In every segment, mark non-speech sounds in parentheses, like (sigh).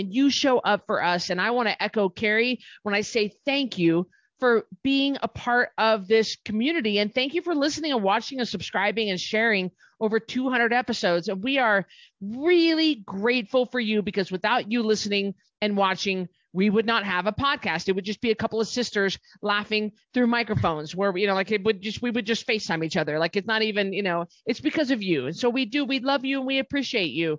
and you show up for us. And I want to echo Carrie when I say thank you for being a part of this community. And thank you for listening and watching and subscribing and sharing over 200 episodes. And we are really grateful for you because without you listening and watching, we would not have a podcast. It would just be a couple of sisters laughing through microphones where, you know, like it would just, we would just FaceTime each other. Like it's not even, you know, it's because of you. And so we do, we love you and we appreciate you.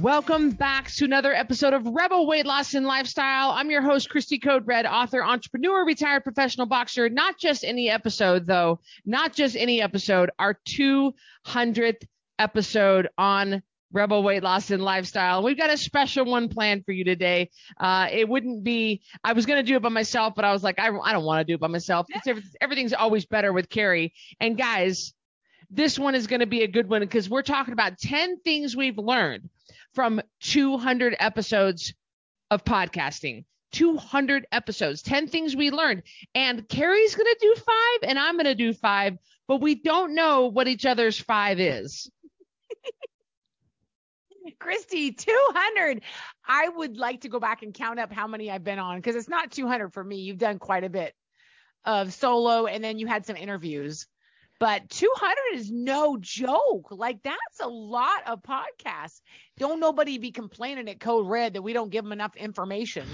Welcome back to another episode of Rebel Weight Loss and Lifestyle. I'm your host, Christy Code Red, author, entrepreneur, retired professional boxer. Not just any episode, though, not just any episode, our 200th episode on Rebel Weight Loss and Lifestyle. We've got a special one planned for you today. Uh, it wouldn't be, I was going to do it by myself, but I was like, I, I don't want to do it by myself. everything's always better with Carrie. And guys, this one is going to be a good one because we're talking about 10 things we've learned from 200 episodes of podcasting. 200 episodes, 10 things we learned. And Carrie's going to do five and I'm going to do five, but we don't know what each other's five is. (laughs) Christy, 200. I would like to go back and count up how many I've been on because it's not 200 for me. You've done quite a bit of solo and then you had some interviews but 200 is no joke. Like that's a lot of podcasts. Don't nobody be complaining at Code Red that we don't give them enough information.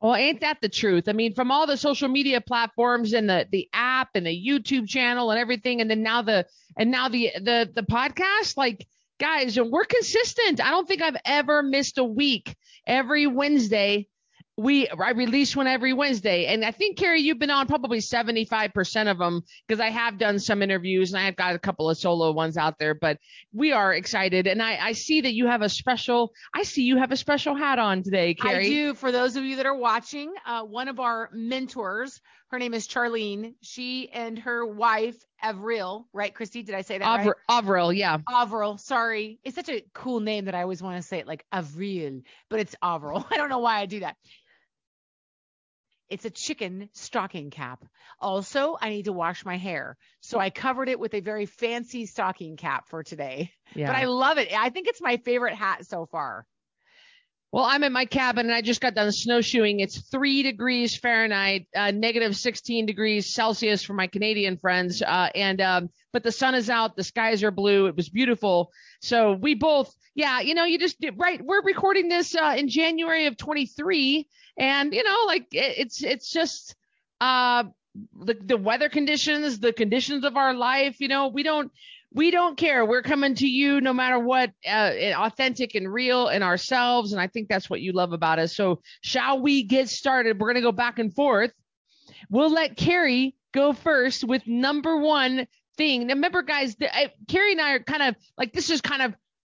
Well, ain't that the truth? I mean, from all the social media platforms and the the app and the YouTube channel and everything, and then now the and now the the the podcast, like guys, we're consistent. I don't think I've ever missed a week. Every Wednesday, we I release one every Wednesday, and I think Carrie, you've been on probably 75% of them because I have done some interviews and I have got a couple of solo ones out there. But we are excited, and I I see that you have a special. I see you have a special hat on today, Carrie. I do. For those of you that are watching, uh, one of our mentors, her name is Charlene. She and her wife Avril, right, Christy? Did I say that Avr- right? Avril, yeah. Avril, sorry. It's such a cool name that I always want to say it like Avril, but it's Avril. (laughs) I don't know why I do that. It's a chicken stocking cap. Also, I need to wash my hair. So I covered it with a very fancy stocking cap for today. Yeah. But I love it. I think it's my favorite hat so far. Well, I'm at my cabin and I just got done snowshoeing. It's three degrees Fahrenheit, uh, negative 16 degrees Celsius for my Canadian friends. Uh, and, um, but the sun is out, the skies are blue. It was beautiful. So we both, yeah, you know, you just, right. We're recording this, uh, in January of 23 and you know like it, it's it's just uh the, the weather conditions the conditions of our life you know we don't we don't care. We're coming to you no matter what uh, authentic and real in ourselves. And i think that's what you love about us. So shall we get started? We're going to go back and forth. We'll let carrie go first with number one thing. Now remember guys the, carrie and i are kind of like this is kind of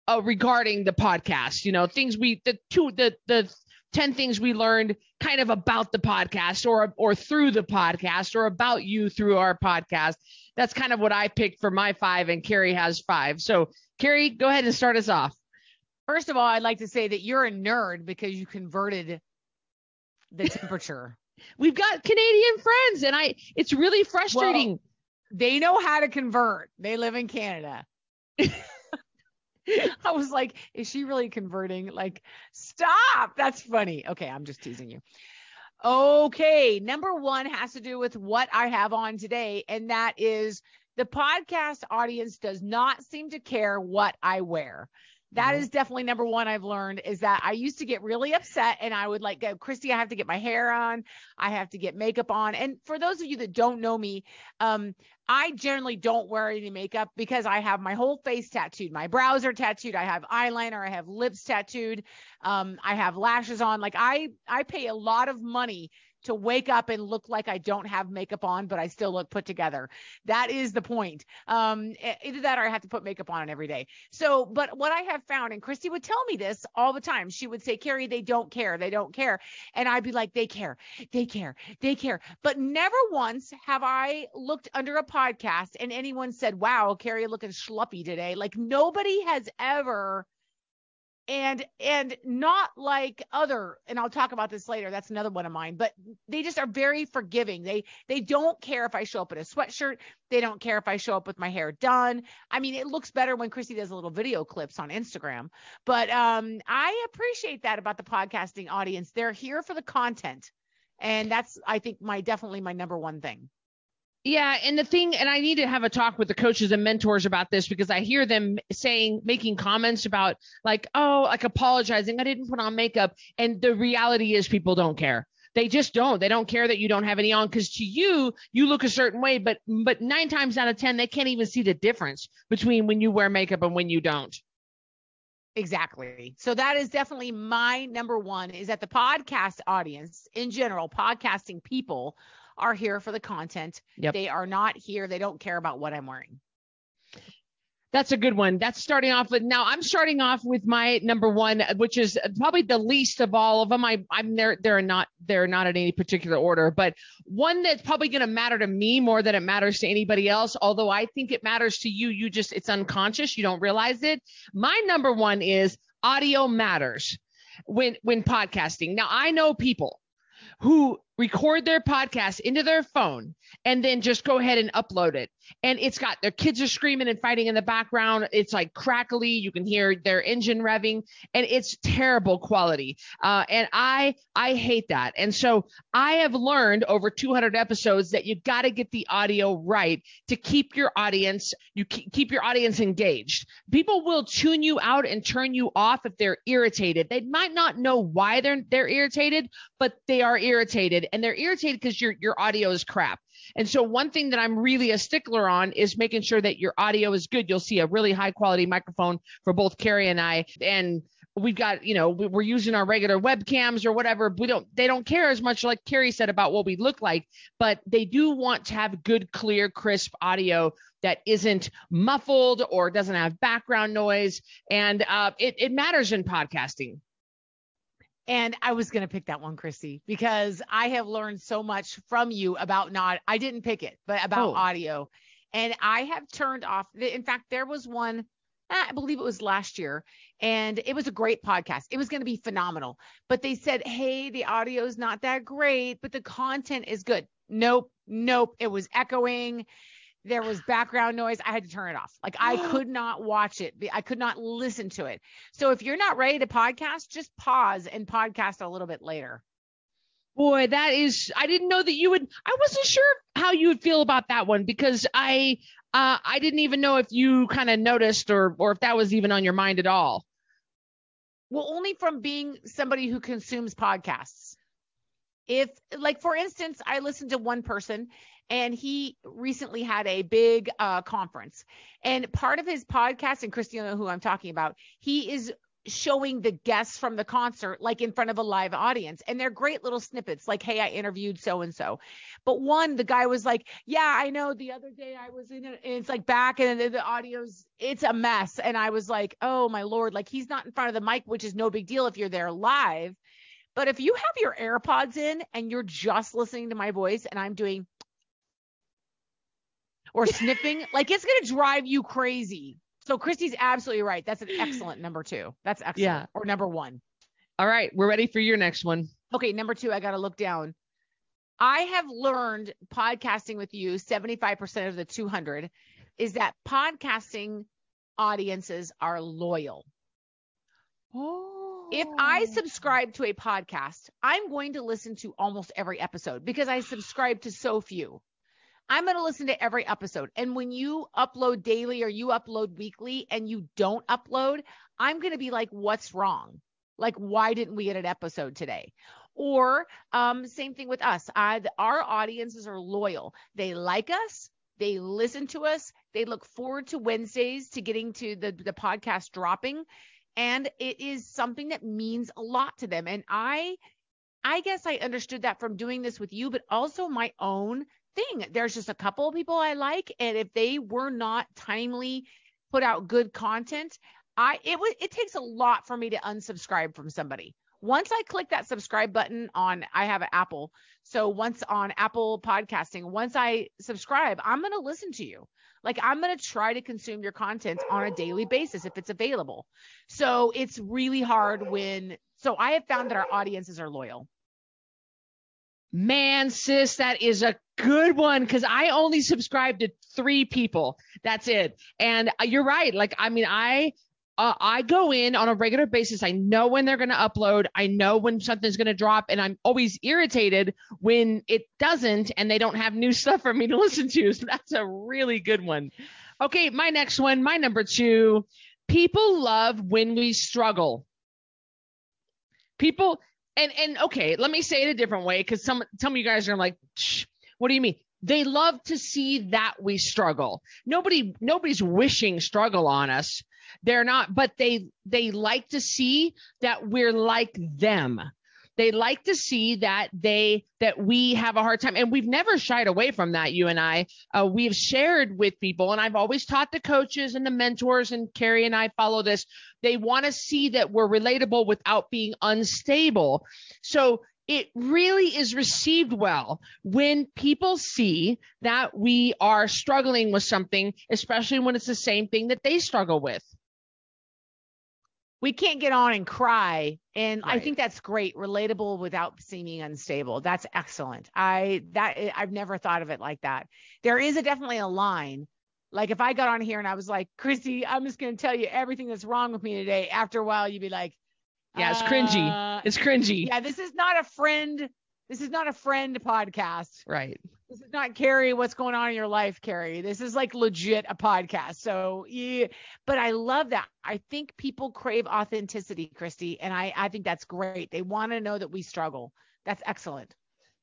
uh, regarding the podcast you know things we the two the the 10 things we learned kind of about the podcast or or through the podcast or about you through our podcast. That's kind of what I picked for my five and Carrie has five. So Carrie, go ahead and start us off. First of all, I'd like to say that you're a nerd because you converted the (laughs) temperature. We've got Canadian friends and I it's really frustrating. Well, they know how to convert. They live in Canada. (laughs) I was like, is she really converting? Like, stop. That's funny. Okay, I'm just teasing you. Okay, number one has to do with what I have on today, and that is the podcast audience does not seem to care what I wear. That mm-hmm. is definitely number one I've learned is that I used to get really upset and I would like go, Christy, I have to get my hair on. I have to get makeup on. And for those of you that don't know me, um, I generally don't wear any makeup because I have my whole face tattooed. My brows are tattooed. I have eyeliner. I have lips tattooed. Um, I have lashes on. Like I, I pay a lot of money to wake up and look like I don't have makeup on, but I still look put together. That is the point. Um, either that or I have to put makeup on every day. So, but what I have found, and Christy would tell me this all the time, she would say, Carrie, they don't care. They don't care. And I'd be like, they care. They care. They care. But never once have I looked under a podcast and anyone said, wow, Carrie looking schluppy today. Like nobody has ever and and not like other and I'll talk about this later that's another one of mine but they just are very forgiving. They they don't care if I show up in a sweatshirt. They don't care if I show up with my hair done. I mean it looks better when Chrissy does a little video clips on Instagram. But um I appreciate that about the podcasting audience. They're here for the content. And that's I think my definitely my number one thing yeah, and the thing, and I need to have a talk with the coaches and mentors about this because I hear them saying, making comments about like, oh, like apologizing, I didn't put on makeup, and the reality is people don't care. They just don't. They don't care that you don't have any on because to you, you look a certain way, but but nine times out of ten, they can't even see the difference between when you wear makeup and when you don't. Exactly. So that is definitely my number one is that the podcast audience in general, podcasting people are here for the content. Yep. They are not here. They don't care about what I'm wearing. That's a good one. That's starting off with now. I'm starting off with my number one, which is probably the least of all of them. I, I'm there. They're not. They're not in any particular order, but one that's probably going to matter to me more than it matters to anybody else. Although I think it matters to you. You just it's unconscious. You don't realize it. My number one is audio matters when when podcasting. Now I know people who record their podcast into their phone and then just go ahead and upload it. And it's got their kids are screaming and fighting in the background. It's like crackly. You can hear their engine revving and it's terrible quality. Uh, and I, I hate that. And so I have learned over 200 episodes that you got to get the audio right to keep your audience, you keep your audience engaged. People will tune you out and turn you off if they're irritated. They might not know why they're, they're irritated, but they are irritated and they're irritated because your your audio is crap. And so one thing that I'm really a stickler on is making sure that your audio is good. You'll see a really high quality microphone for both Carrie and I and we've got, you know, we're using our regular webcams or whatever. We don't, they don't care as much, like Carrie said, about what we look like, but they do want to have good, clear, crisp audio that isn't muffled or doesn't have background noise. And uh, it, it matters in podcasting. And I was going to pick that one, Christy, because I have learned so much from you about not, I didn't pick it, but about oh. audio. And I have turned off, in fact, there was one, eh, I believe it was last year, and it was a great podcast. It was going to be phenomenal. But they said, hey, the audio is not that great, but the content is good. Nope, nope. It was echoing there was background noise. I had to turn it off. Like I (gasps) could not watch it. I could not listen to it. So if you're not ready to podcast, just pause and podcast a little bit later. Boy, that is I didn't know that you would I wasn't sure how you would feel about that one because I uh I didn't even know if you kind of noticed or or if that was even on your mind at all. Well, only from being somebody who consumes podcasts. If like for instance, I listened to one person and he recently had a big uh, conference. And part of his podcast, and Christina, who I'm talking about, he is showing the guests from the concert like in front of a live audience and they're great little snippets like hey i interviewed so and so but one the guy was like yeah i know the other day i was in it and it's like back and the, the audio's it's a mess. And i was like oh my lord like he's not in front of the mic which is no big deal if you're there live. But if you have your airpods in and you're just listening to my voice and i'm doing or sniffing, like it's going to drive you crazy. So Christy's absolutely right. That's an excellent number two. That's excellent. Yeah. Or number one. All right. We're ready for your next one. Okay. Number two, I got to look down. I have learned podcasting with you 75% of the 200 is that podcasting audiences are loyal. Oh. If I oh. subscribe to a podcast, I'm going to listen to almost every episode because I subscribe to so few. I'm going to listen to every episode. And when you upload daily or you upload weekly and you don't upload, I'm going to be like, what's wrong? Like, why didn't we get an episode today? Or um, same thing with us. I, our audiences are loyal. They like us. They listen to us. They look forward to Wednesdays to getting to the, the podcast dropping. And it is something that means a lot to them. And I I guess I understood that from doing this with you, but also my own thing. There's just a couple of people I like, and if they were not timely put out good content, I it was it takes a lot for me to unsubscribe from somebody. Once I click that subscribe button on I have an Apple. So once on Apple podcasting, once I subscribe, I'm going to listen to you. Like I'm going to try to consume your content on a daily basis if it's available. So it's really hard when so I have found that our audiences are loyal. Man, sis, that is a good one because I only subscribe to three people. That's it. And uh, you're right. Like, I mean, I uh, I go in on a regular basis. I know when they're going to upload. I know when something's going to drop, and I'm always irritated when it doesn't, and they don't have new (laughs) stuff for me to listen to. So that's a really good one. Okay, my next one, my number two. People love when we struggle. People and and okay, let me say it a different way because some some of you guys are like, what do you mean? They love to see that we struggle. Nobody nobody's wishing struggle on us. They're not, but they they like to see that we're like them. They like to see that they that we have a hard time, and we've never shied away from that. You and I, uh, we've shared with people, and I've always taught the coaches and the mentors, and Carrie and I follow this. They want to see that we're relatable without being unstable. So it really is received well when people see that we are struggling with something, especially when it's the same thing that they struggle with we can't get on and cry. And right. i think that's great relatable without seeming unstable. That's excellent. I that i've never thought of it like that. There is a definitely a line. Like if i got on here and i was like christy i'm just going to tell you everything that's wrong with me today after a while you'd be like yeah it's cringy. Uh, it's cringy. yeah this is not a friend this is not a friend podcast. Right this is not Carrie, what's going on in your life, Carrie. This is like legit a podcast. So, yeah, but I love that. I think people crave authenticity, Christy, and I, I think that's great. They want to know that we struggle. That's excellent.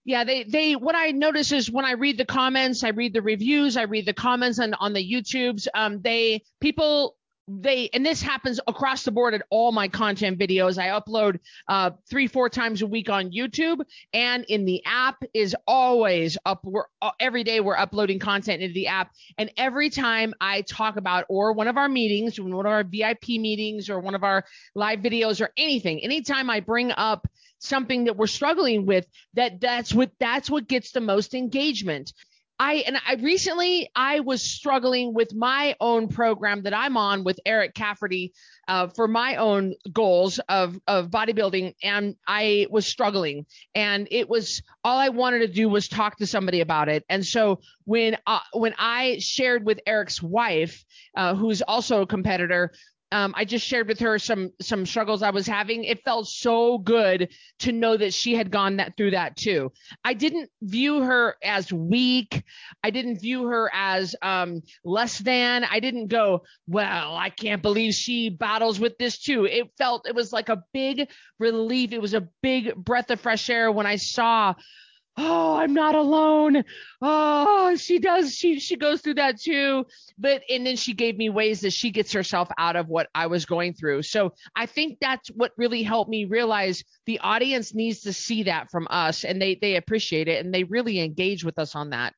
Yeah, they they what I notice is when I read the comments, I read the reviews, I read the comments on on the YouTubes. Um, they people they and this happens across the board at all my content videos. I upload uh, three four times a week on youtube and in the app is always up we're uh, every day we're uploading content into the app. And every time i talk about or one of our meetings one of our vip meetings or one of our live videos or anything anytime i bring up something that we're struggling with that that's what that's what gets the most engagement I and I recently I was struggling with my own program that I'm on with Eric Cafferty uh, for my own goals of of bodybuilding, and I was struggling, and it was all I wanted to do was talk to somebody about it. And so when uh, when I shared with Eric's wife, uh, who's also a competitor, um, I just shared with her some some struggles I was having. It felt so good to know that she had gone that through that too. I didn't view her as weak. I didn't view her as um, less than. I didn't go, well, I can't believe she battles with this too. It felt it was like a big relief. It was a big breath of fresh air when I saw oh i'm not alone oh she does she she goes through that too but and then she gave me ways that she gets herself out of what i was going through so i think that's what really helped me realize the audience needs to see that from us and they they appreciate it and they really engage with us on that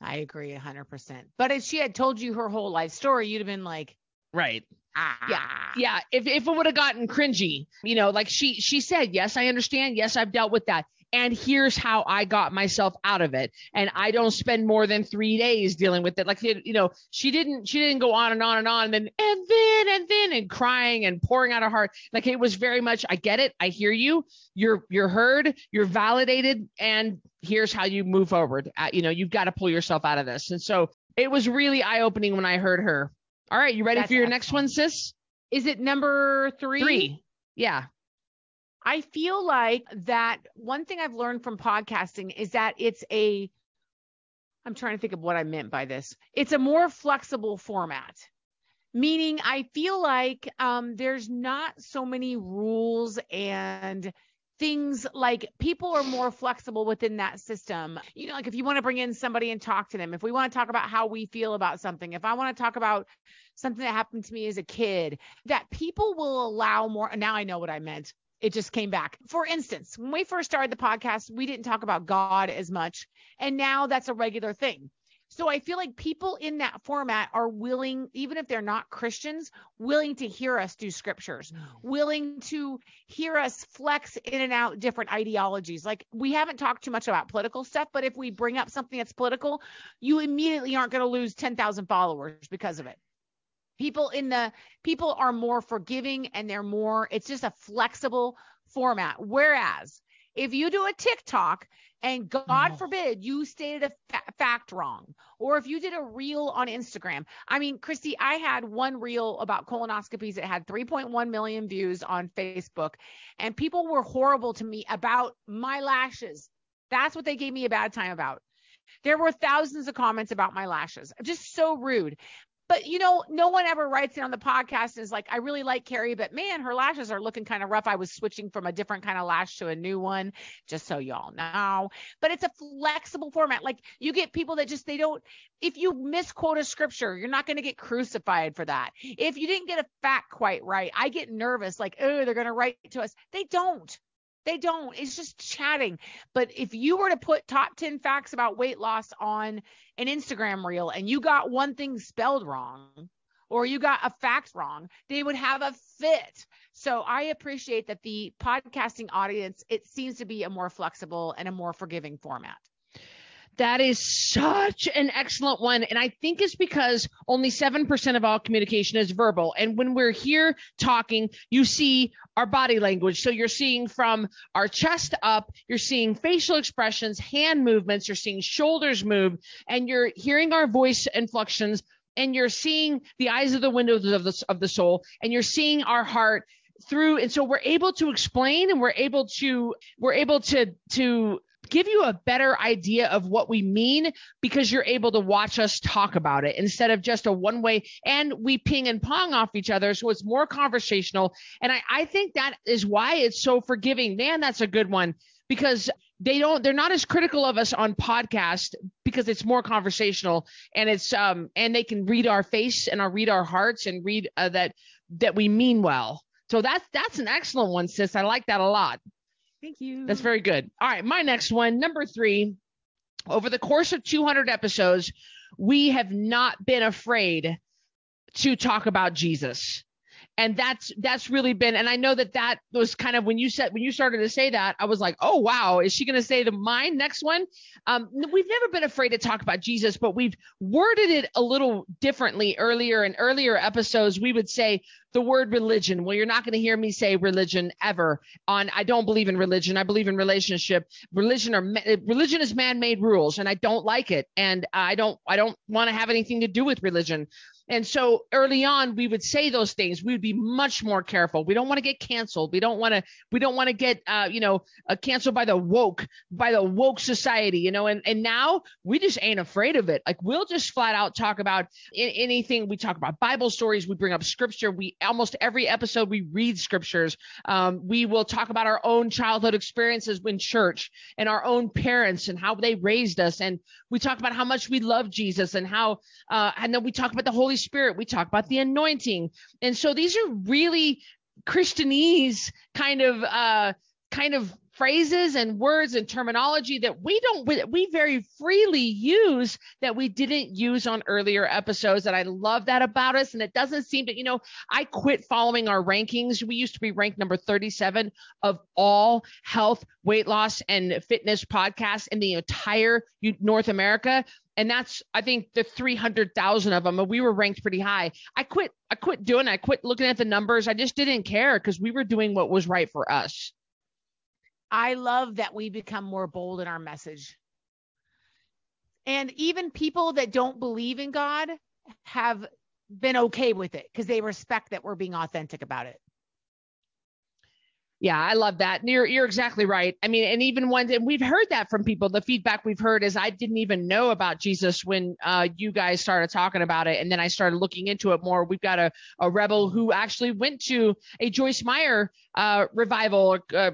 i agree 100% but if she had told you her whole life story you'd have been like right Ah. Yeah. Yeah. If, if it would have gotten cringy, you know, like she, she said, yes, I understand. Yes, I've dealt with that and here's how I got myself out of it. And I don't spend more than three days dealing with it. Like, you know, she didn't, she didn't go on and on and on and then, and then, and then, and crying and pouring out her heart. Like it was very much, I get it. I hear you. You're, you're heard. You're validated. And here's how you move forward. Uh, you know, you've got to pull yourself out of this. And so it was really eye opening when I heard her. All right. You ready That's for your excellent. next one, sis? Is it number three? Three. Yeah. I feel like that one thing I've learned from podcasting is that it's a, I'm trying to think of what I meant by this. It's a more flexible format, meaning I feel like um, there's not so many rules and things like people are more flexible within that system. You know, like if you want to bring in somebody and talk to them, if we want to talk about how we feel about something, if I want to talk about something that happened to me as a kid, that people will allow more. Now I know what I meant it just came back. For instance, when we first started the podcast, we didn't talk about God as much. And now that's a regular thing. So I feel like people in that format are willing, even if they're not Christians, willing to hear us do scriptures, mm. willing to hear us flex in and out different ideologies. Like we haven't talked too much about political stuff, but if we bring up something that's political, you immediately aren't going to lose 10,000 followers because of it people in the people are more forgiving and they're more it's just a flexible format whereas if you do a TikTok and God oh. forbid you stated a fa- fact wrong, or if you did a reel on Instagram. I mean, Christy, I had one reel about colonoscopies that had 3.1 million views on Facebook, and people were horrible to me about my lashes. That's what they gave me a bad time about. There were thousands of comments about my lashes. Just so rude. But you know, no one ever writes it on the podcast and is like, I really like Carrie, but man, her lashes are looking kind of rough. I was switching from a different kind of lash to a new one, just so y'all know. But it's a flexible format. Like you get people that just they don't if you misquote a scripture, you're not going to get crucified for that. If you didn't get a fact quite right, I get nervous, like, oh, they're going to write to us. They don't. They don't. It's just chatting. But if you were to put top 10 facts about weight loss on an Instagram reel and you got one thing spelled wrong or you got a fact wrong, they would have a fit. So I appreciate that the podcasting audience, it seems to be a more flexible and a more forgiving format. That is such an excellent one. And I think it's because only 7% of all communication is verbal. And when we're here talking, you see our body language. So you're seeing from our chest up, you're seeing facial expressions, hand movements, you're seeing shoulders move, and you're hearing our voice inflections, and you're seeing the eyes of the windows of the, of the soul, and you're seeing our heart through and so we're able to explain and we're able to we're able to to give you a better idea of what we mean because you're able to watch us talk about it instead of just a one way and we ping and pong off each other. So it's more conversational. And I, I think that is why it's so forgiving. Man, that's a good one because they don't they're not as critical of us on podcast because it's more conversational and it's um and they can read our face and our read our hearts and read uh, that that we mean well so that's that's an excellent one sis i like that a lot Thank you. That's very good. All right, my next one, number three. Over the course of 200 episodes, we have not been afraid to talk about Jesus and that's that's really been and i know that that was kind of when you said when you started to say that i was like oh wow is she going to say the mine next one um, we've never been afraid to talk about jesus but we've worded it a little differently earlier in earlier episodes we would say the word religion. Well you're not going to hear me say religion ever on i don't believe in religion. I believe in relationship. Religion or religion is man-made rules and i don't like it and i don't i don't want to have anything to do with religion and so early on, we would say those things. We would be much more careful. We don't want to get canceled. We don't want to. We don't want to get, uh, you know, uh, canceled by the woke, by the woke society. You know, and and now we just ain't afraid of it. Like we'll just flat out talk about in, anything. We talk about Bible stories. We bring up scripture. We almost every episode we read scriptures. Um, we will talk about our own childhood experiences in church and our own parents and how they raised us. And we talk about how much we love Jesus and how, uh, and then we talk about the Holy Spirit. We talk about the anointing. And so these are really Christianese kind of uh kind of phrases and words and terminology that we don't we very freely use that we didn't use on earlier episodes and I love that about us and it doesn't seem to you know I quit following our rankings we used to be ranked number 37 of all health weight loss and fitness podcasts in the entire North America and that's I think the 300,000 of them. and We were ranked pretty high. I quit. I quit doing. It. I quit looking at the numbers. I just didn't care because we were doing what was right for us. I love that we become more bold in our message. And even people that don't believe in God have been okay with it because they respect that we're being authentic about it. Yeah, I love that. You're you're exactly right. I mean, and even when and we've heard that from people. The feedback we've heard is I didn't even know about Jesus when uh, you guys started talking about it, and then I started looking into it more. We've got a a rebel who actually went to a Joyce Meyer uh, revival or uh,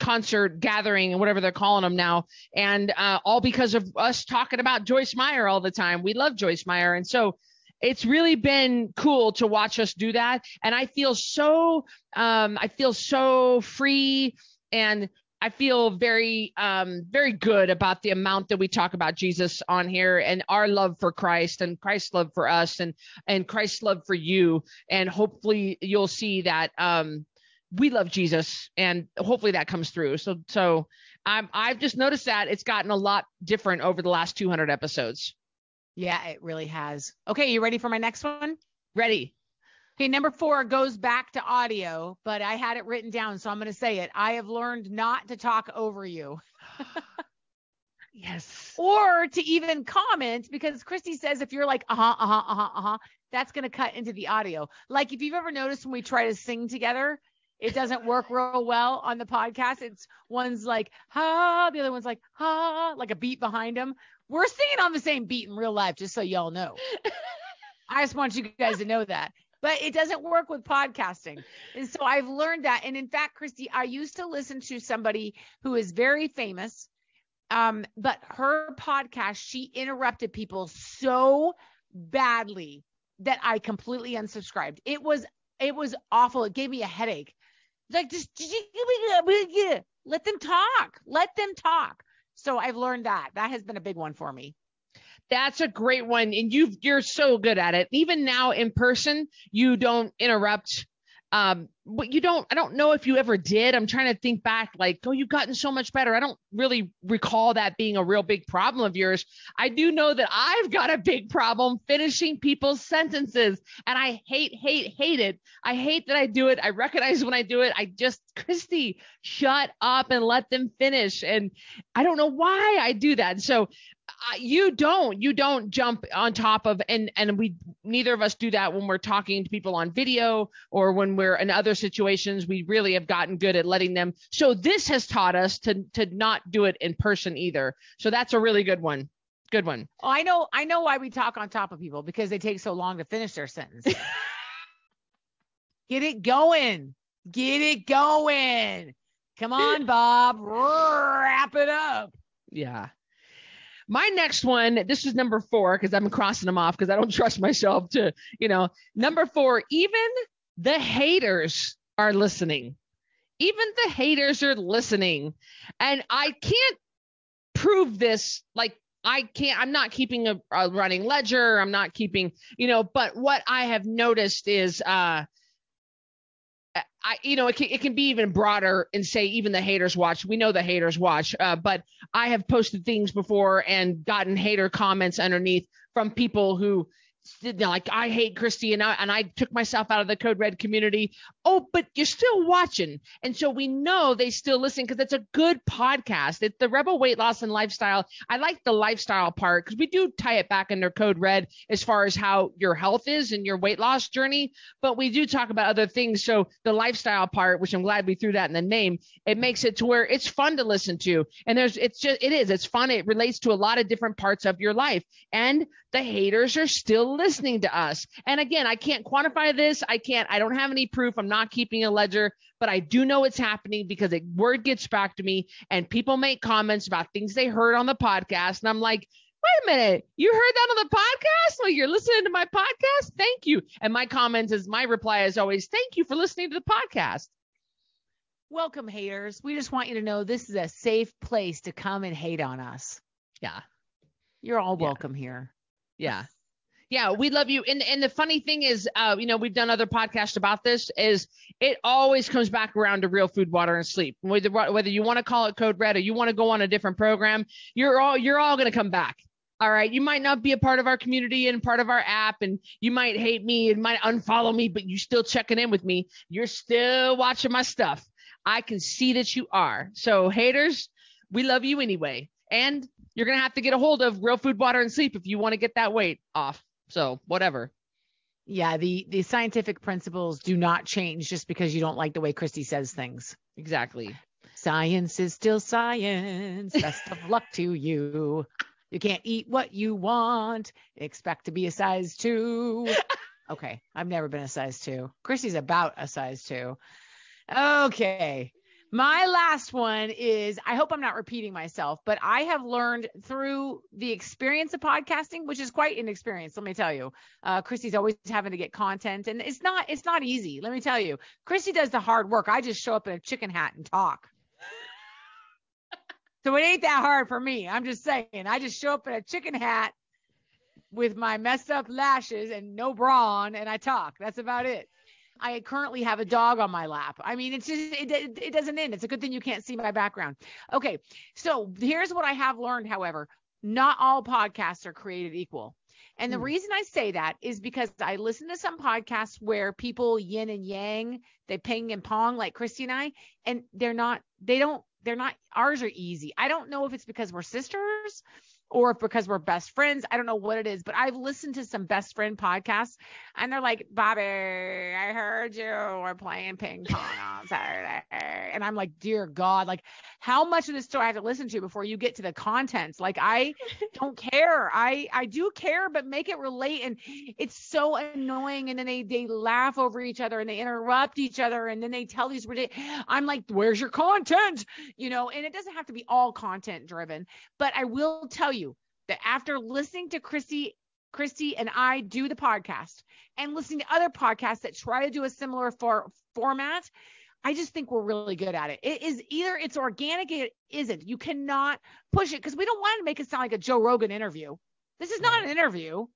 concert gathering and whatever they're calling them now, and uh, all because of us talking about Joyce Meyer all the time. We love Joyce Meyer, and so it's really been cool to watch us do that. And I feel so, um, I feel so free and I feel very, um, very good about the amount that we talk about Jesus on here and our love for Christ and Christ's love for us and, and Christ's love for you. And hopefully you'll see that, um, we love Jesus and hopefully that comes through. So, so I'm, I've just noticed that it's gotten a lot different over the last 200 episodes. Yeah, it really has. Okay, you ready for my next one? Ready. Okay, number four goes back to audio, but I had it written down, so I'm going to say it. I have learned not to talk over you. (laughs) yes. Or to even comment because Christy says if you're like, uh huh, uh huh, uh huh, uh huh, that's going to cut into the audio. Like if you've ever noticed when we try to sing together, it doesn't work real well on the podcast. It's one's like, ha, the other one's like, ha, like a beat behind them. We're singing on the same beat in real life, just so y'all know. (laughs) I just want you guys to know that. But it doesn't work with podcasting. And so I've learned that. And in fact, Christy, I used to listen to somebody who is very famous. Um, but her podcast, she interrupted people so badly that I completely unsubscribed. It was it was awful. It gave me a headache. Like just let them talk. Let them talk. So I've learned that. That has been a big one for me. That's a great one. And you you're so good at it. Even now in person, you don't interrupt. Um, but you don't, I don't know if you ever did. I'm trying to think back, like, oh, you've gotten so much better. I don't really recall that being a real big problem of yours. I do know that I've got a big problem finishing people's sentences and I hate, hate, hate it. I hate that I do it. I recognize when I do it. I just, Christy, shut up and let them finish. And I don't know why I do that. So you don't you don't jump on top of and and we neither of us do that when we're talking to people on video or when we're in other situations. We really have gotten good at letting them. So this has taught us to to not do it in person either. So that's a really good one. Good one. Oh, i know i know why we talk on top of people because they take so long to finish their sentence. (laughs) Get it going. Get it going. Come on bob. Wrap it up. Yeah my next one, this is number four because I'm crossing them off because I don't (laughs) trust myself to, you know, number four, even the haters are listening. Even the haters are listening. And I can't prove this like I can't, I'm not keeping a, a, running ledger. I'm not keeping, you know, but what I have noticed is, uh, I, you know, it can, it can be even broader and say even the haters watch. We know the haters watch, uh, but I have posted things before and gotten hater comments underneath from people who like I hate Christy and I and I took myself out of the Code Red community. Oh, but you're still watching, and so we know they still listen because it's a good podcast. It's the Rebel Weight Loss and Lifestyle. I like the lifestyle part because we do tie it back under Code Red as far as how your health is and your weight loss journey, but we do talk about other things. So the lifestyle part, which I'm glad we threw that in the name, it makes it to where it's fun to listen to, and there's it's just it is it's fun. It relates to a lot of different parts of your life, and the haters are still listening to us. And again, I can't quantify this. I can't, I don't have any proof. I'm not keeping a ledger, but I do know it's happening because a word gets back to me and people make comments about things they heard on the podcast. And I'm like, wait a minute, you heard that on the podcast? Well, you're listening to my podcast? Thank you. And my comments is my reply is always, thank you for listening to the podcast. Welcome, haters. We just want you to know this is a safe place to come and hate on us. Yeah. You're all welcome yeah. here. Yeah. Yeah, we love you. And and the funny thing is, uh, you know, we've done other podcasts about this. Is it always comes back around to real food, water, and sleep. Whether whether you want to call it Code Red or you want to go on a different program, you're all you're all going to come back. All right. You might not be a part of our community and part of our app, and you might hate me and might unfollow me, but you're still checking in with me. You're still watching my stuff. I can see that you are. So haters, we love you anyway. And you're going to have to get a hold of real food, water, and sleep if you want to get that weight off. So whatever. Yeah, the the scientific principles do not change just because you don't like the way Christy says things. Exactly. Science is still science. Best of luck to you. You can't eat what you want. Expect to be a size two. Okay, I've never been a size two. Christy's about a size two. Okay. My last one is I hope I'm not repeating myself, but I have learned through the experience of podcasting, which is quite an experience, let me tell you. Uh, Christy's always having to get content and it's not it's not easy, let me tell you. Christy does the hard work. I just show up in a chicken hat and talk. (laughs) so it ain't that hard for me. I'm just saying. I just show up in a chicken hat with my messed up lashes and no bra on and I talk. That's about it. I currently have a dog on my lap. I mean, it's just, it, it, it doesn't end. It's a good thing you can't see my background. Okay. So here's what I have learned, however, not all podcasts are created equal. And the hmm. reason I say that is because I listen to some podcasts where people yin and yang, they ping and pong like Christy and I, and they're not, they don't, they're not, ours are easy. I don't know if it's because we're sisters or because we're best friends. I don't know what it is, but I've listened to some best friend podcasts and they're like, Bobby, I heard you were playing ping pong on Saturday. And I'm like, dear God, like how much of this do I have to listen to before you get to the content? Like I (laughs) don't care. I, I do care, but make it relate. And it's so annoying. And then they, they laugh over each other and they interrupt each other. And then they tell these ridiculous, I'm like, where's your content? You know, and it doesn't have to be all content driven, but I will tell you that after listening to Christy Christy and I do the podcast and listening to other podcasts that try to do a similar for, format, I just think we're really good at it. It is either it's organic, it isn't. You cannot push it because we don't want to make it sound like a Joe Rogan interview. This is not an interview.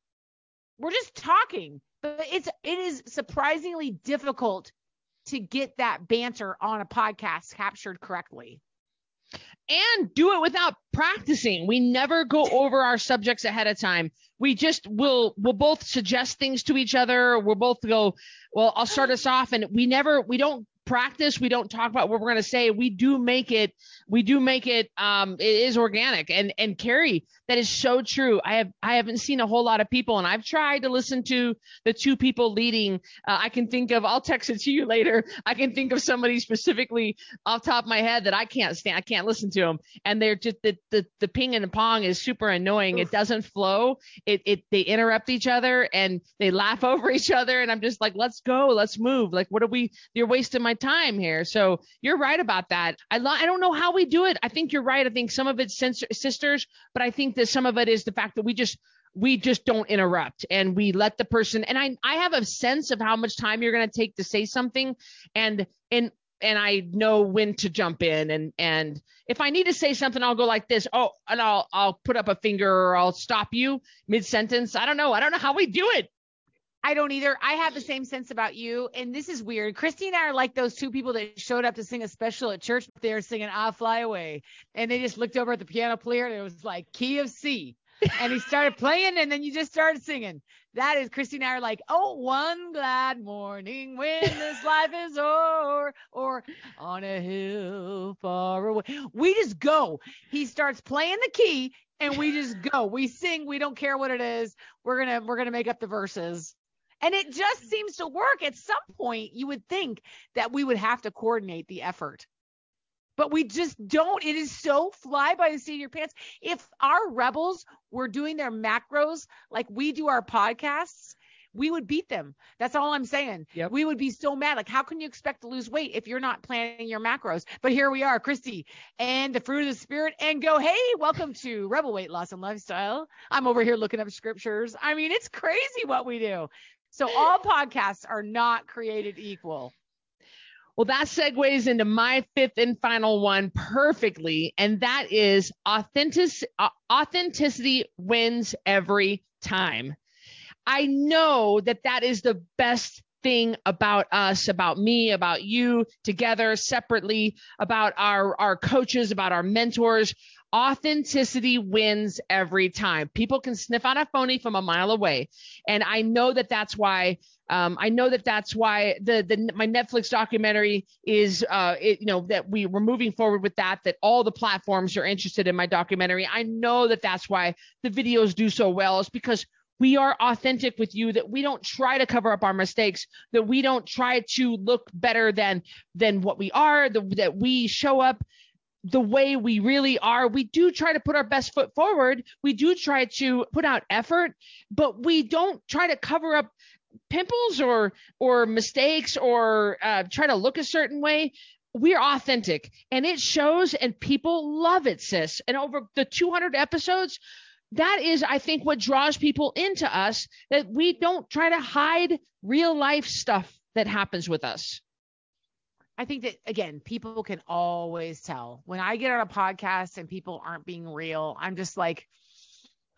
We're just talking. But it's it is surprisingly difficult to get that banter on a podcast captured correctly and do it without practicing. We never go over our subjects ahead of time. We just will we'll both suggest things to each other. We'll both go, well, I'll start us off and we never we don't practice we don't talk about what we're going to say we do make it we do make it um it is organic and and carrie that is so true i have i haven't seen a whole lot of people and i've tried to listen to the two people leading uh, i can think of i'll text it to you later i can think of somebody specifically off top of my head that i can't stand i can't listen to them and they're just the the, the ping and the pong is super annoying Oof. it doesn't flow it it they interrupt each other and they laugh (laughs) over each other and i'm just like let's go let's move like what are we you're wasting my time here. So you're right about that. I lo- I don't know how we do it. I think you're right. I think some of it's sisters, but I think that some of it is the fact that we just we just don't interrupt and we let the person and I I have a sense of how much time you're going to take to say something and and and I know when to jump in and and if I need to say something I'll go like this oh and I'll I'll put up a finger or I'll stop you mid sentence I don't know. I don't know how we do it I don't either. I have the mm-hmm. same sense about you. And this is weird. Christy and I are like those two people that showed up to sing a special at church. They were singing I'll Fly Away. And they just looked over at the piano player and it was like key of C. and he started playing and then you just started singing. That is Christy and I are like, oh, one glad morning when this (laughs) life is o'er or on a hill far away. We just go. He starts playing the key and we just go. We sing. We don't care what it is. We're gonna we're gonna make up the verses. And it just seems to work. At some point, you would think that we would have to coordinate the effort. But we just don't. It is so fly by the seat of your pants. If our rebels were doing their macros like we do our podcasts, we would beat them. That's all I'm saying. Yep. We would be so mad. Like, how can you expect to lose weight if you're not planning your macros? But here we are, Christy, and the fruit of the spirit, and go, hey, welcome to Rebel Weight Loss and Lifestyle. I'm over here looking up scriptures. I mean, it's crazy what we do. So all podcasts are not created equal. Well, that segues into my fifth and final one perfectly, and that is authentic, authenticity wins every time. I know that that is the best thing about us, about me, about you together separately, about our, our coaches, about our mentors. Authenticity wins every time. People can sniff out a phony from a mile away. And I know that that's why, um, I know that that's why the, the, my Netflix documentary is, uh, it, you know, that we were moving forward with that, that all the platforms are interested in my documentary. I know that that's why the videos do so well is because we are authentic with you that we don't try to cover up our mistakes that we don't try to look better than than what we are the, that we show up the way we really are we do try to put our best foot forward we do try to put out effort but we don't try to cover up pimples or or mistakes or uh, try to look a certain way we're authentic and it shows and people love it, sis. And over the 200 episodes, that is, I think, what draws people into us that we don't try to hide real life stuff that happens with us. I think that again, people can always tell when I get on a podcast and people aren't being real. I'm just like,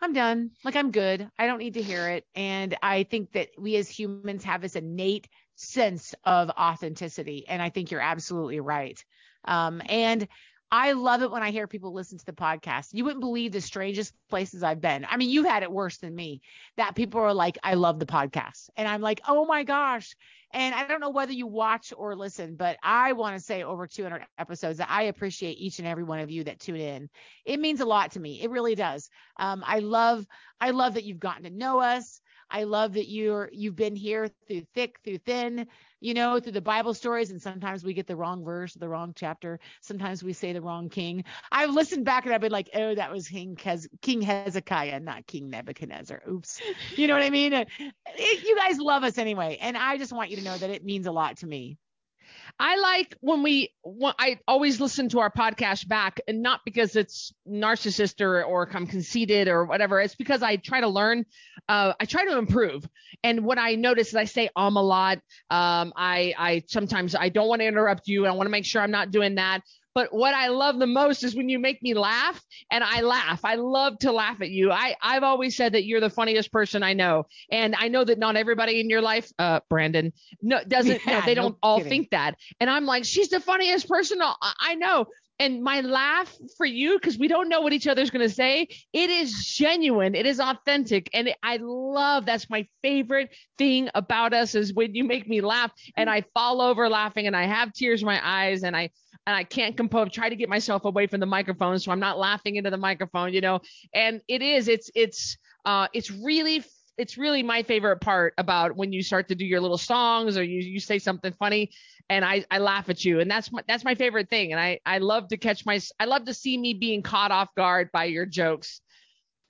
I'm done. Like I'm good. I don't need to hear it. And I think that we as humans have this innate sense of authenticity. And I think you're absolutely right. Um, and I love it when I hear people listen to the podcast. You wouldn't believe the strangest places I've been. I mean, you've had it worse than me that people are like, I love the podcast. And I'm like, oh my gosh. And I don't know whether you watch or listen, but I want to say over 200 episodes that I appreciate each and every one of you that tune in. It means a lot to me. It really does. Um, I love, I love that you've gotten to know us. I love that you're you've been here through thick, through thin, you know, through the Bible stories, and sometimes we get the wrong verse, the wrong chapter. Sometimes we say the wrong king. I've listened back and I've been like, oh, that was King King Hezekiah, not King Nebuchadnezzar. Oops. You know what I mean? It, you guys love us anyway, and I just want you to know that it means a lot to me. I like when we, when I always listen to our podcast back, and not because it's narcissist or, or I'm conceited or whatever. It's because I try to learn, uh, I try to improve. And what I notice is I say um a lot. Um, I, I sometimes I don't want to interrupt you. I want to make sure I'm not doing that. But what I love the most is when you make me laugh and I laugh. I love to laugh at you. I, I've always said that you're the funniest person I know. And I know that not everybody in your life, uh, Brandon, no, doesn't, yeah, no, they don't all think that. And I'm like, she's the funniest person I know and my laugh for you because we don't know what each other's going to say it is genuine it is authentic and i love that's my favorite thing about us is when you make me laugh and i fall over laughing and i have tears in my eyes and i and I can't compose, try to get myself away from the microphone so I'm not laughing into the microphone, you know. And it is, it's, it's, uh, it's really, it's really my favorite part about when you start to do your little songs or you, you say something funny and I, I laugh at you. And that's my, that's my favorite thing. And I, I love to catch my, I love to see me being caught off guard by your jokes.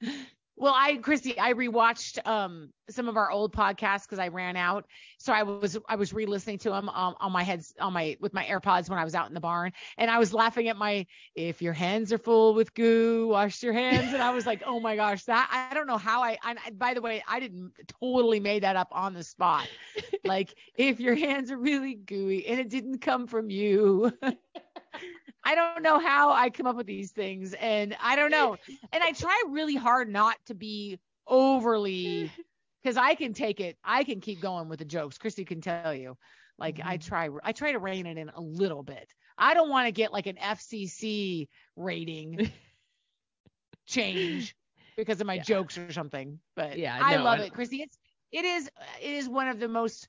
(laughs) Well, I, Christy, I rewatched um some of our old podcasts because I ran out. So I was I was re-listening to them um, on my heads on my with my AirPods when I was out in the barn, and I was laughing at my if your hands are full with goo, wash your hands, and I was like, oh my gosh, that I don't know how I. I by the way, I didn't totally made that up on the spot. (laughs) like if your hands are really gooey and it didn't come from you. (laughs) I don't know how I come up with these things and I don't know. And I try really hard not to be overly (laughs) because I can take it. I can keep going with the jokes. Christy can tell you. Like mm-hmm. I try I try to rein it in a little bit. I don't want to get like an FCC rating (laughs) change because of my yeah. jokes or something. But yeah, I no, love I, it, Christy. It's it is it is one of the most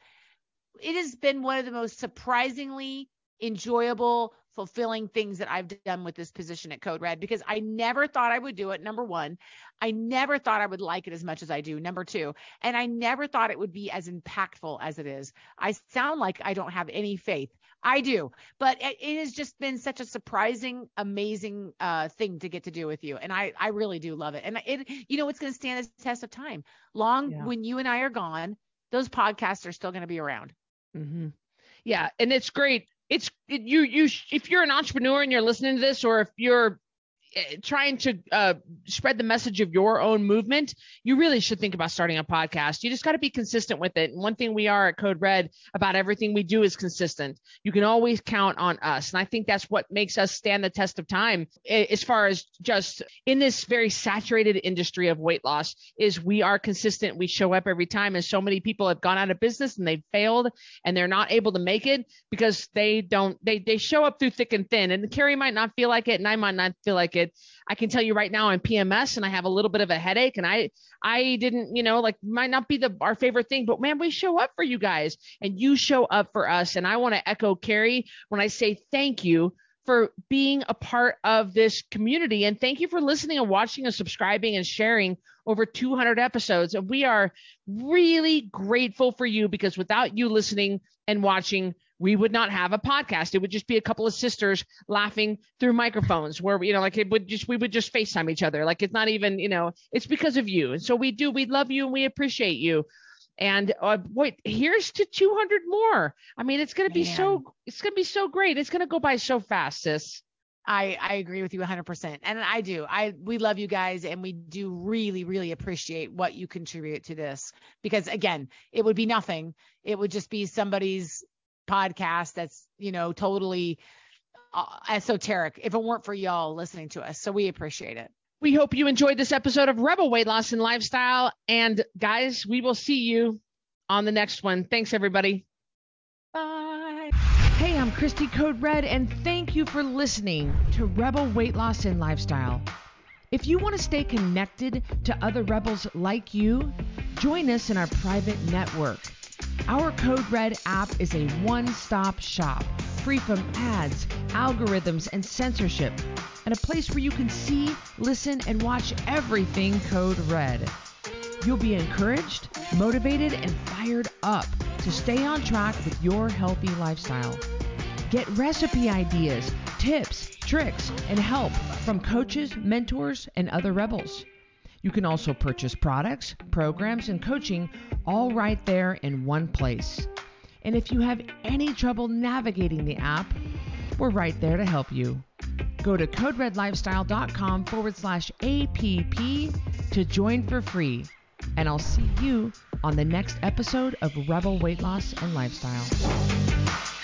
it has been one of the most surprisingly enjoyable fulfilling things that I've done with this position at Code Red because I never thought I would do it. Number one, I never thought I would like it as much as I do. Number two, and I never thought it would be as impactful as it is. I sound like I don't have any faith. I do, but it, it has just been such a surprising, amazing uh, thing to get to do with you, and I I really do love it. And it, you know, it's going to stand the test of time. Long yeah. when you and I are gone, those podcasts are still going to be around. Mm-hmm. Yeah, and it's great it's it, you you if you're an entrepreneur and you're listening to this or if you're trying to uh, spread the message of your own movement, you really should think about starting a podcast. You just got to be consistent with it. And one thing we are at Code Red about everything we do is consistent. You can always count on us. And I think that's what makes us stand the test of time as far as just in this very saturated industry of weight loss is we are consistent. We show up every time. And so many people have gone out of business and they've failed and they're not able to make it because they don't, they, they show up through thick and thin. And Carrie might not feel like it and I might not feel like it I can tell you right now I'm PMS and I have a little bit of a headache and I I didn't, you know, like might not be the our favorite thing, but man, we show up for you guys and you show up for us. And I want to echo Carrie when I say thank you for being a part of this community. And thank you for listening and watching and subscribing and sharing over 200 episodes. And we are really grateful for you because without you listening and watching, we would not have a podcast. It would just be a couple of sisters laughing through microphones where, you know, like it would just, we would just FaceTime each other. Like it's not even, you know, it's because of you. And so we do, we love you and we appreciate you. And uh, wait, here's to 200 more. I mean, it's going to be Man. so it's going to be so great. It's going to go by so fast, sis. I, I agree with you 100%. And I do. I we love you guys and we do really really appreciate what you contribute to this because again, it would be nothing. It would just be somebody's podcast that's, you know, totally uh, esoteric if it weren't for y'all listening to us. So we appreciate it. We hope you enjoyed this episode of Rebel Weight Loss and Lifestyle. And guys, we will see you on the next one. Thanks, everybody. Bye. Hey, I'm Christy Code Red, and thank you for listening to Rebel Weight Loss and Lifestyle. If you want to stay connected to other rebels like you, join us in our private network. Our Code Red app is a one stop shop, free from ads, algorithms, and censorship, and a place where you can see, listen, and watch everything Code Red. You'll be encouraged, motivated, and fired up to stay on track with your healthy lifestyle. Get recipe ideas, tips, tricks, and help from coaches, mentors, and other rebels. You can also purchase products, programs, and coaching all right there in one place. And if you have any trouble navigating the app, we're right there to help you. Go to coderedlifestyle.com forward slash APP to join for free. And I'll see you on the next episode of Rebel Weight Loss and Lifestyle.